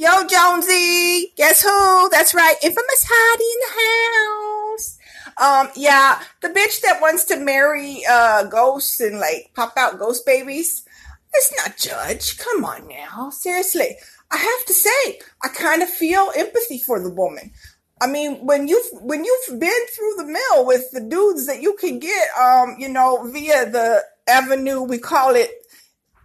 Yo, Jonesy, guess who? That's right, infamous Heidi in the house. Um, yeah, the bitch that wants to marry uh ghosts and like pop out ghost babies. Let's not judge. Come on now, seriously. I have to say, I kind of feel empathy for the woman. I mean, when you've when you've been through the mill with the dudes that you can get, um, you know, via the avenue we call it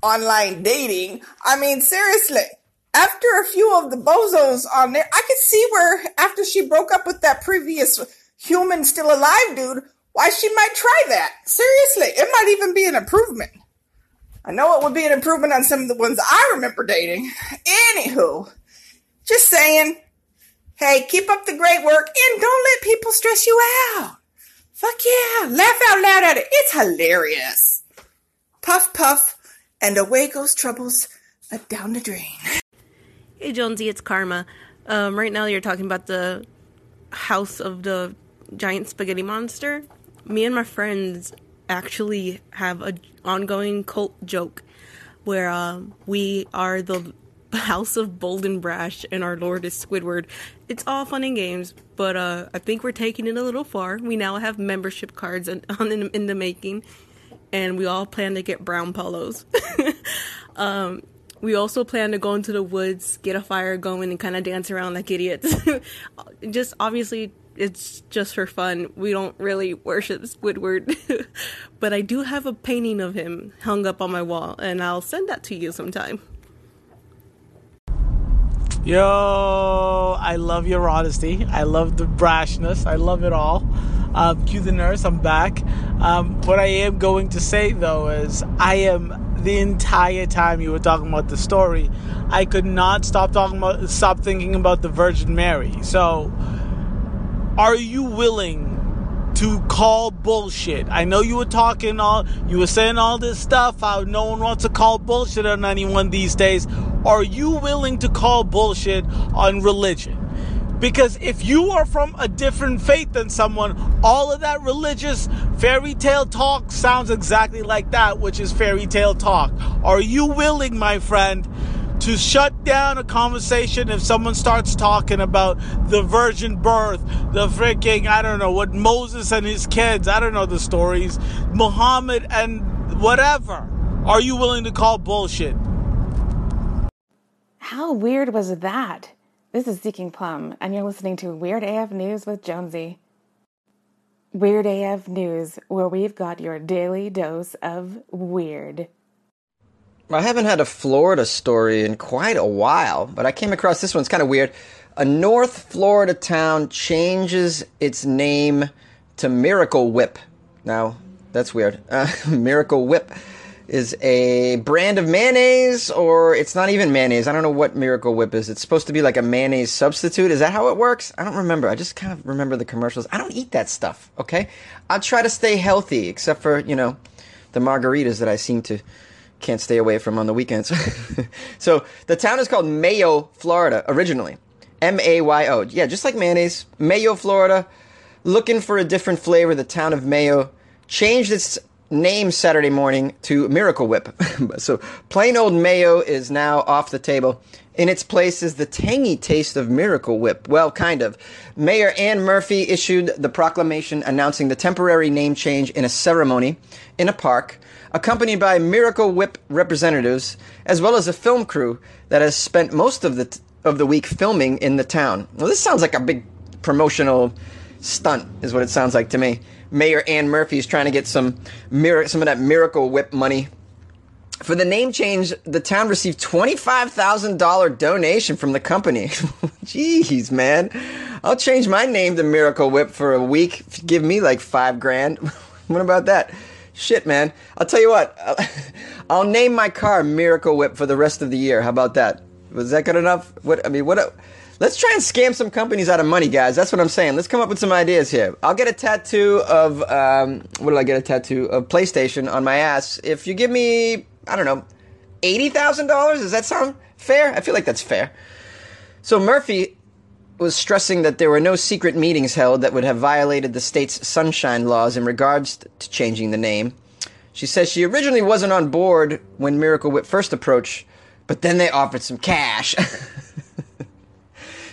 online dating. I mean, seriously, after a few of the bozos on there, I could see where after she broke up with that previous human still alive dude, why she might try that. Seriously, it might even be an improvement. I know it would be an improvement on some of the ones I remember dating. Anywho, just saying, hey, keep up the great work and don't let people stress you out. Fuck yeah, laugh out loud at it. It's hilarious. Puff, puff, and away goes troubles down the drain. Hey Jonesy, it's Karma. Um, right now you're talking about the house of the giant spaghetti monster. Me and my friends actually have a ongoing cult joke where um, we are the house of Bold and Brash and our lord is Squidward. It's all fun and games, but uh, I think we're taking it a little far. We now have membership cards in, in, in the making, and we all plan to get brown polos. um, we also plan to go into the woods, get a fire going, and kind of dance around like idiots. just obviously, it's just for fun. We don't really worship Squidward, but I do have a painting of him hung up on my wall, and I'll send that to you sometime. Yo, I love your honesty. I love the brashness. I love it all. Um, cue the nurse. I'm back. Um, what I am going to say though is I am the entire time you were talking about the story, I could not stop talking about stop thinking about the Virgin Mary. So, are you willing to call bullshit? I know you were talking all you were saying all this stuff how no one wants to call bullshit on anyone these days. Are you willing to call bullshit on religion? Because if you are from a different faith than someone, all of that religious fairy tale talk sounds exactly like that, which is fairy tale talk. Are you willing, my friend, to shut down a conversation if someone starts talking about the virgin birth, the freaking, I don't know, what Moses and his kids, I don't know the stories, Muhammad and whatever? Are you willing to call bullshit? How weird was that? This is Seeking Plum, and you're listening to Weird AF News with Jonesy. Weird AF News, where we've got your daily dose of weird. I haven't had a Florida story in quite a while, but I came across this one. It's kind of weird. A North Florida town changes its name to Miracle Whip. Now, that's weird. Uh, Miracle Whip is a brand of mayonnaise, or it's not even mayonnaise. I don't know what Miracle Whip is. It's supposed to be like a mayonnaise substitute. Is that how it works? I don't remember. I just kind of remember the commercials. I don't eat that stuff, okay? I try to stay healthy, except for, you know, the margaritas that I seem to can't stay away from on the weekends. so the town is called Mayo, Florida, originally. M A Y O. Yeah, just like mayonnaise. Mayo, Florida. Looking for a different flavor, the town of Mayo changed its name Saturday morning to Miracle Whip. so plain old mayo is now off the table. In its place is the tangy taste of Miracle Whip. Well, kind of. Mayor Ann Murphy issued the proclamation announcing the temporary name change in a ceremony in a park, accompanied by Miracle Whip representatives, as well as a film crew that has spent most of the t- of the week filming in the town. Well, this sounds like a big promotional stunt, is what it sounds like to me. Mayor Ann Murphy is trying to get some mir- some of that Miracle Whip money. For the name change, the town received $25,000 donation from the company. Jeez, man. I'll change my name to Miracle Whip for a week. Give me like five grand. what about that? Shit, man. I'll tell you what. I'll name my car Miracle Whip for the rest of the year. How about that? Was that good enough? What I mean, what Let's try and scam some companies out of money, guys. That's what I'm saying. Let's come up with some ideas here. I'll get a tattoo of um, what did I get a tattoo of PlayStation on my ass if you give me I don't know eighty thousand dollars. Does that sound fair? I feel like that's fair. So Murphy was stressing that there were no secret meetings held that would have violated the state's sunshine laws in regards to changing the name. She says she originally wasn't on board when Miracle Whip first approached, but then they offered some cash.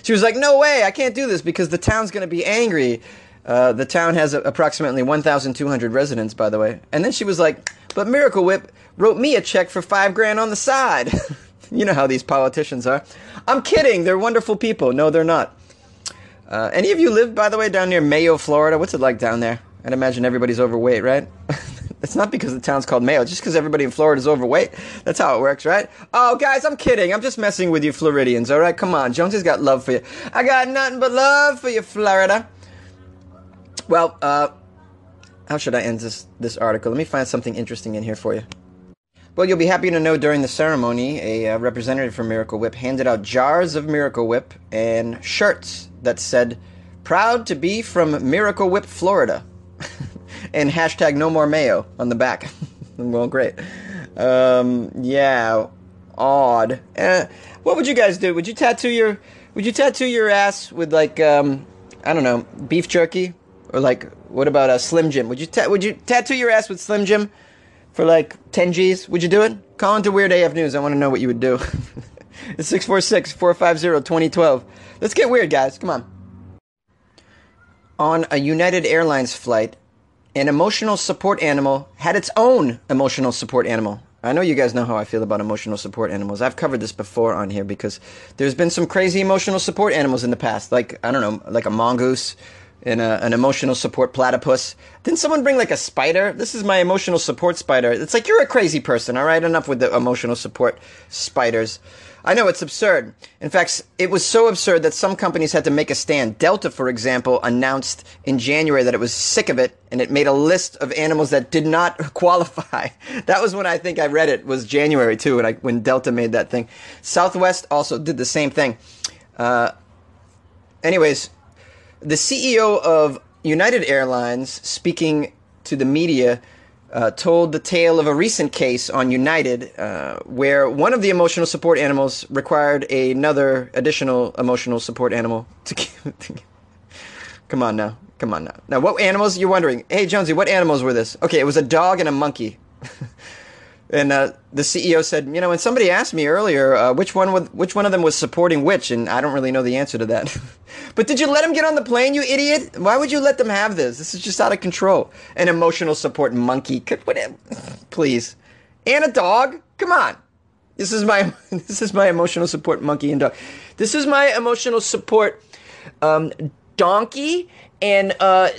she was like, "No way, I can't do this because the town's going to be angry." Uh, the town has approximately 1,200 residents, by the way. And then she was like, "But Miracle Whip wrote me a check for five grand on the side." you know how these politicians are. I'm kidding. They're wonderful people. No, they're not. Uh, any of you live, by the way, down near Mayo, Florida? What's it like down there? I'd imagine everybody's overweight, right? it's not because the town's called Mayo, just because everybody in Florida is overweight. That's how it works, right? Oh, guys, I'm kidding. I'm just messing with you, Floridians, all right? Come on. Jonesy's got love for you. I got nothing but love for you, Florida. Well, uh, how should I end this, this article? Let me find something interesting in here for you. Well, you'll be happy to know during the ceremony, a uh, representative from Miracle Whip handed out jars of Miracle Whip and shirts that said, Proud to be from Miracle Whip, Florida. and hashtag no more mayo on the back. well, great. Um, yeah, odd. Eh, what would you guys do? Would you tattoo your Would you tattoo your ass with like um, I don't know, beef jerky, or like what about a Slim Jim? Would you ta- Would you tattoo your ass with Slim Jim? for like 10 G's, would you do it? Call into Weird AF News. I want to know what you would do. it's 646 450 2012. Let's get weird, guys. Come on. On a United Airlines flight, an emotional support animal had its own emotional support animal. I know you guys know how I feel about emotional support animals. I've covered this before on here because there's been some crazy emotional support animals in the past. Like, I don't know, like a mongoose and a, an emotional support platypus. Didn't someone bring like a spider? This is my emotional support spider. It's like you're a crazy person, all right? Enough with the emotional support spiders. I know it's absurd. In fact, it was so absurd that some companies had to make a stand. Delta, for example, announced in January that it was sick of it and it made a list of animals that did not qualify. That was when I think I read it was January too, when I, when Delta made that thing. Southwest also did the same thing. Uh, anyways, the CEO of United Airlines, speaking to the media, uh, told the tale of a recent case on United uh, where one of the emotional support animals required another additional emotional support animal to. Come on now. Come on now. Now, what animals? You're wondering. Hey, Jonesy, what animals were this? Okay, it was a dog and a monkey. And uh, the CEO said, you know, and somebody asked me earlier uh, which one would, which one of them was supporting which, and I don't really know the answer to that. but did you let them get on the plane, you idiot? Why would you let them have this? This is just out of control. An emotional support monkey, please, and a dog. Come on, this is my this is my emotional support monkey and dog. This is my emotional support um, donkey, and uh,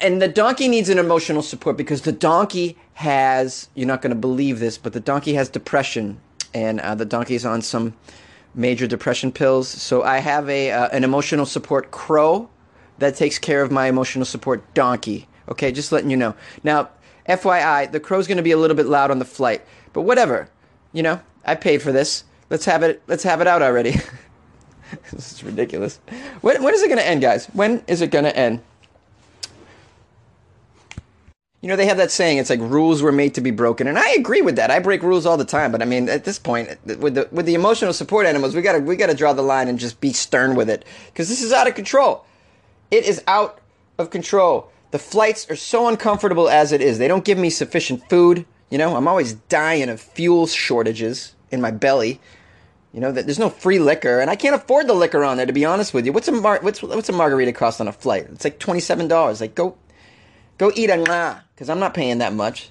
and the donkey needs an emotional support because the donkey has, you're not going to believe this, but the donkey has depression, and uh, the donkey's on some major depression pills. So I have a uh, an emotional support crow that takes care of my emotional support donkey. Okay, just letting you know. Now, FYI, the crow's going to be a little bit loud on the flight, but whatever. You know, I paid for this. Let's have it. Let's have it out already. this is ridiculous. When, when is it going to end, guys? When is it going to end? You know, they have that saying, it's like rules were made to be broken. And I agree with that. I break rules all the time. But I mean, at this point, with the, with the emotional support animals, we gotta, we gotta draw the line and just be stern with it. Cause this is out of control. It is out of control. The flights are so uncomfortable as it is. They don't give me sufficient food. You know, I'm always dying of fuel shortages in my belly. You know, there's no free liquor, and I can't afford the liquor on there. To be honest with you, what's a mar- what's what's a margarita cost on a flight? It's like twenty seven dollars. Like, go Go eat a nah, because I'm not paying that much.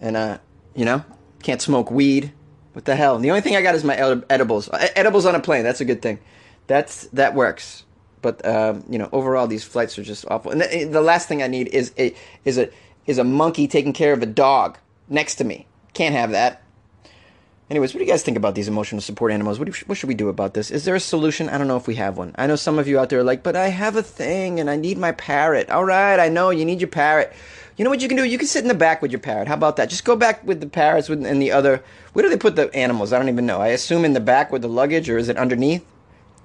And, uh, you know, can't smoke weed. What the hell? The only thing I got is my edibles. Edibles on a plane. That's a good thing. That's that works. But um, you know, overall, these flights are just awful. And the, the, last thing I need is a is a is a monkey taking care of a dog next to me. Can't have that. Anyways, what do you guys think about these emotional support animals? What, do, what should we do about this? Is there a solution? I don't know if we have one. I know some of you out there are like, but I have a thing and I need my parrot. All right, I know you need your parrot. You know what you can do? You can sit in the back with your parrot. How about that? Just go back with the parrots and the other. Where do they put the animals? I don't even know. I assume in the back with the luggage, or is it underneath?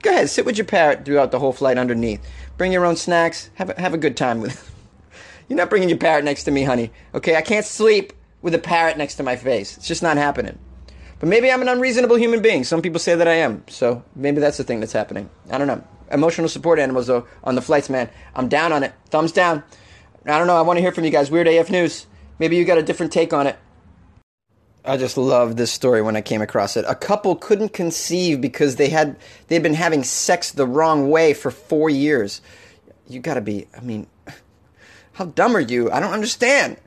Go ahead, sit with your parrot throughout the whole flight underneath. Bring your own snacks. Have a, have a good time with. You're not bringing your parrot next to me, honey. Okay, I can't sleep with a parrot next to my face. It's just not happening. But maybe I'm an unreasonable human being. Some people say that I am. So maybe that's the thing that's happening. I don't know. Emotional support animals, though, on the flights, man. I'm down on it. Thumbs down. I don't know. I want to hear from you guys. Weird AF News. Maybe you got a different take on it. I just love this story when I came across it. A couple couldn't conceive because they had they'd been having sex the wrong way for 4 years. You got to be, I mean, how dumb are you? I don't understand.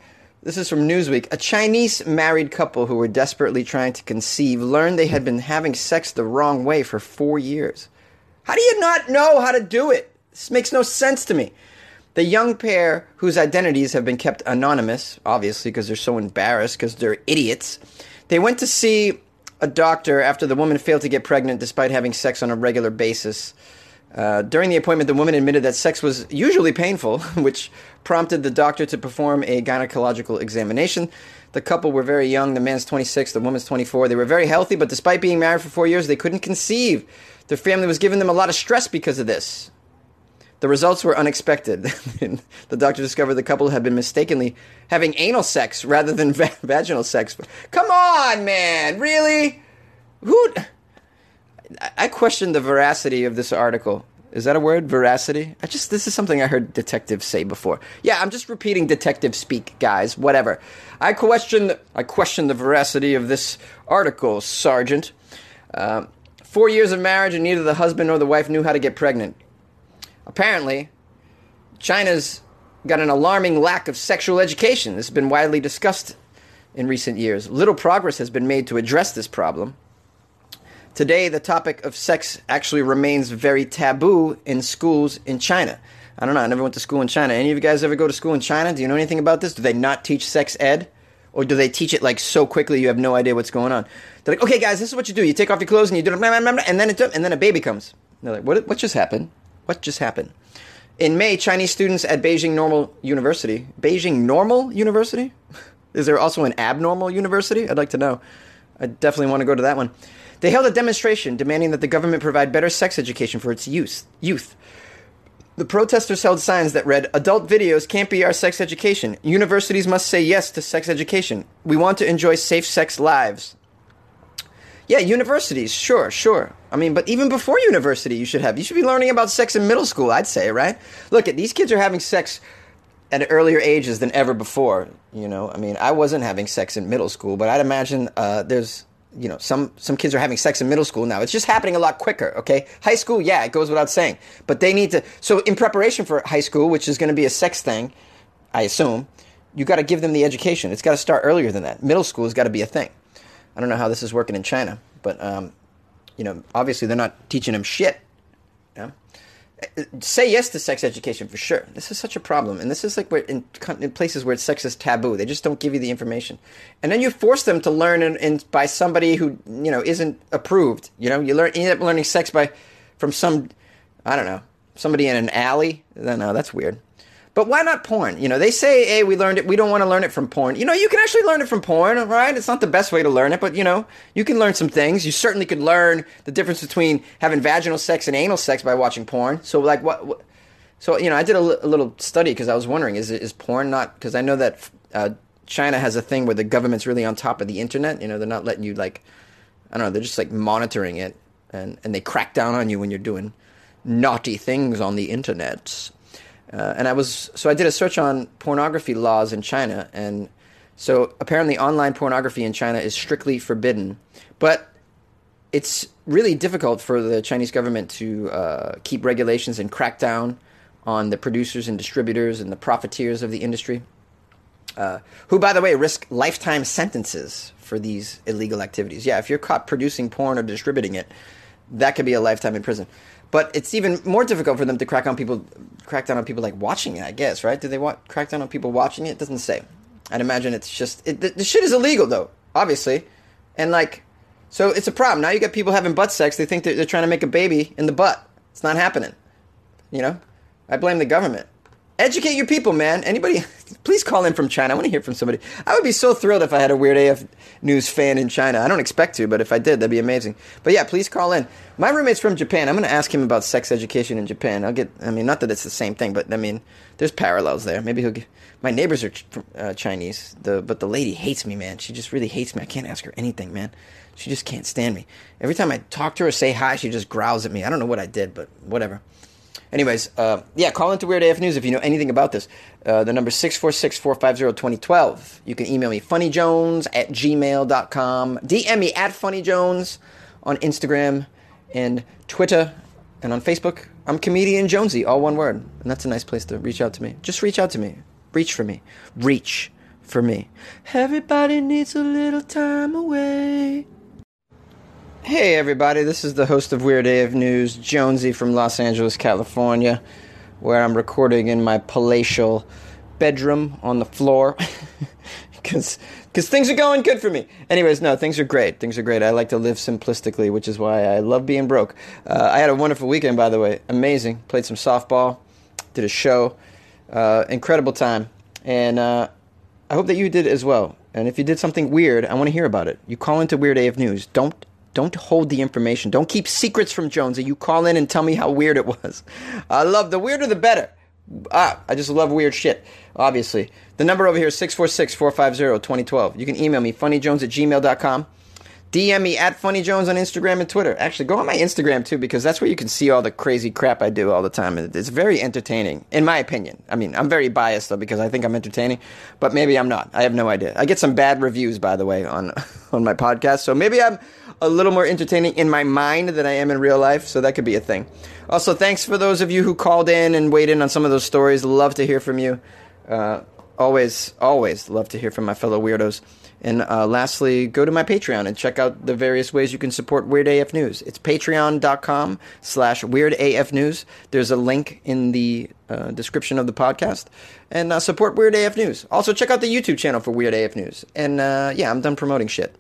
This is from Newsweek. A Chinese married couple who were desperately trying to conceive learned they had been having sex the wrong way for 4 years. How do you not know how to do it? This makes no sense to me. The young pair, whose identities have been kept anonymous, obviously because they're so embarrassed because they're idiots, they went to see a doctor after the woman failed to get pregnant despite having sex on a regular basis. Uh, during the appointment, the woman admitted that sex was usually painful, which prompted the doctor to perform a gynecological examination. The couple were very young. The man's 26, the woman's 24. They were very healthy, but despite being married for four years, they couldn't conceive. Their family was giving them a lot of stress because of this. The results were unexpected. the doctor discovered the couple had been mistakenly having anal sex rather than va- vaginal sex. Come on, man, really? Who? I question the veracity of this article. Is that a word? Veracity? I just this is something I heard detectives say before. Yeah, I'm just repeating detective speak, guys. Whatever. I question. I question the veracity of this article, Sergeant. Uh, four years of marriage, and neither the husband nor the wife knew how to get pregnant. Apparently, China's got an alarming lack of sexual education. This has been widely discussed in recent years. Little progress has been made to address this problem. Today, the topic of sex actually remains very taboo in schools in China. I don't know, I never went to school in China. Any of you guys ever go to school in China? Do you know anything about this? Do they not teach sex ed? Or do they teach it like so quickly you have no idea what's going on? They're like, okay, guys, this is what you do. You take off your clothes and you do it, and then it, and then a baby comes. They're like, what, what just happened? What just happened? In May, Chinese students at Beijing Normal University, Beijing Normal University? Is there also an abnormal university? I'd like to know. I definitely want to go to that one. They held a demonstration demanding that the government provide better sex education for its youth. Youth. The protesters held signs that read, Adult videos can't be our sex education. Universities must say yes to sex education. We want to enjoy safe sex lives. Yeah, universities, sure, sure. I mean, but even before university, you should have. You should be learning about sex in middle school, I'd say, right? Look, at these kids are having sex at earlier ages than ever before. You know, I mean, I wasn't having sex in middle school, but I'd imagine uh, there's you know some some kids are having sex in middle school now. It's just happening a lot quicker okay? High school yeah it goes without saying. But they need to so in preparation for high school which is going to be a sex thing i assume you got to give them the education. It's got to start earlier than that. Middle school has got to be a thing. I don't know how this is working in china but um, you know obviously they're not teaching them shit know? Say yes to sex education for sure. This is such a problem, and this is like where in, in, places where sex is taboo, they just don't give you the information, and then you force them to learn in, in, by somebody who you know isn't approved. You know, you learn you end up learning sex by from some I don't know somebody in an alley. No, that's weird. But why not porn? You know, they say, hey, we learned it. We don't want to learn it from porn. You know, you can actually learn it from porn, right? It's not the best way to learn it, but you know, you can learn some things. You certainly could learn the difference between having vaginal sex and anal sex by watching porn. So, like, what? what so, you know, I did a, l- a little study because I was wondering, is is porn not? Because I know that uh, China has a thing where the government's really on top of the internet. You know, they're not letting you like, I don't know, they're just like monitoring it, and and they crack down on you when you're doing naughty things on the internet. Uh, and I was so I did a search on pornography laws in China, and so apparently online pornography in China is strictly forbidden, but it's really difficult for the Chinese government to uh, keep regulations and crack down on the producers and distributors and the profiteers of the industry, uh, who, by the way, risk lifetime sentences for these illegal activities. Yeah, if you're caught producing porn or distributing it, that could be a lifetime in prison. But it's even more difficult for them to crack on people, crack down on people like watching it. I guess, right? Do they want crack down on people watching it? it doesn't say. I'd imagine it's just it, the, the shit is illegal though, obviously, and like, so it's a problem. Now you got people having butt sex. They think they're, they're trying to make a baby in the butt. It's not happening. You know, I blame the government. Educate your people, man. Anybody, please call in from China. I want to hear from somebody. I would be so thrilled if I had a Weird AF News fan in China. I don't expect to, but if I did, that'd be amazing. But yeah, please call in. My roommate's from Japan. I'm going to ask him about sex education in Japan. I'll get, I mean, not that it's the same thing, but I mean, there's parallels there. Maybe he'll get, my neighbors are uh, Chinese, the, but the lady hates me, man. She just really hates me. I can't ask her anything, man. She just can't stand me. Every time I talk to her, say hi, she just growls at me. I don't know what I did, but whatever. Anyways, uh, yeah, call into Weird AF News if you know anything about this. Uh, the number 646 450 2012. You can email me funnyjones at gmail.com. DM me at funnyjones on Instagram and Twitter and on Facebook. I'm Comedian Jonesy, all one word. And that's a nice place to reach out to me. Just reach out to me. Reach for me. Reach for me. Everybody needs a little time away. Hey, everybody, this is the host of Weird AF News, Jonesy from Los Angeles, California, where I'm recording in my palatial bedroom on the floor. Because things are going good for me. Anyways, no, things are great. Things are great. I like to live simplistically, which is why I love being broke. Uh, I had a wonderful weekend, by the way. Amazing. Played some softball, did a show. Uh, incredible time. And uh, I hope that you did as well. And if you did something weird, I want to hear about it. You call into Weird AF News. Don't don't hold the information. Don't keep secrets from Jonesy. You call in and tell me how weird it was. I love the weirder the better. Ah, I just love weird shit, obviously. The number over here is 646 450 2012. You can email me, funnyjones at gmail.com. DM me at funnyjones on Instagram and Twitter. Actually, go on my Instagram too, because that's where you can see all the crazy crap I do all the time. It's very entertaining, in my opinion. I mean, I'm very biased though, because I think I'm entertaining, but maybe I'm not. I have no idea. I get some bad reviews, by the way, on, on my podcast, so maybe I'm a little more entertaining in my mind than I am in real life, so that could be a thing. Also, thanks for those of you who called in and weighed in on some of those stories. Love to hear from you. Uh, always, always love to hear from my fellow weirdos. And uh, lastly, go to my Patreon and check out the various ways you can support Weird AF News. It's patreon.com slash Weird AF News. There's a link in the uh, description of the podcast. And uh, support Weird AF News. Also, check out the YouTube channel for Weird AF News. And uh, yeah, I'm done promoting shit.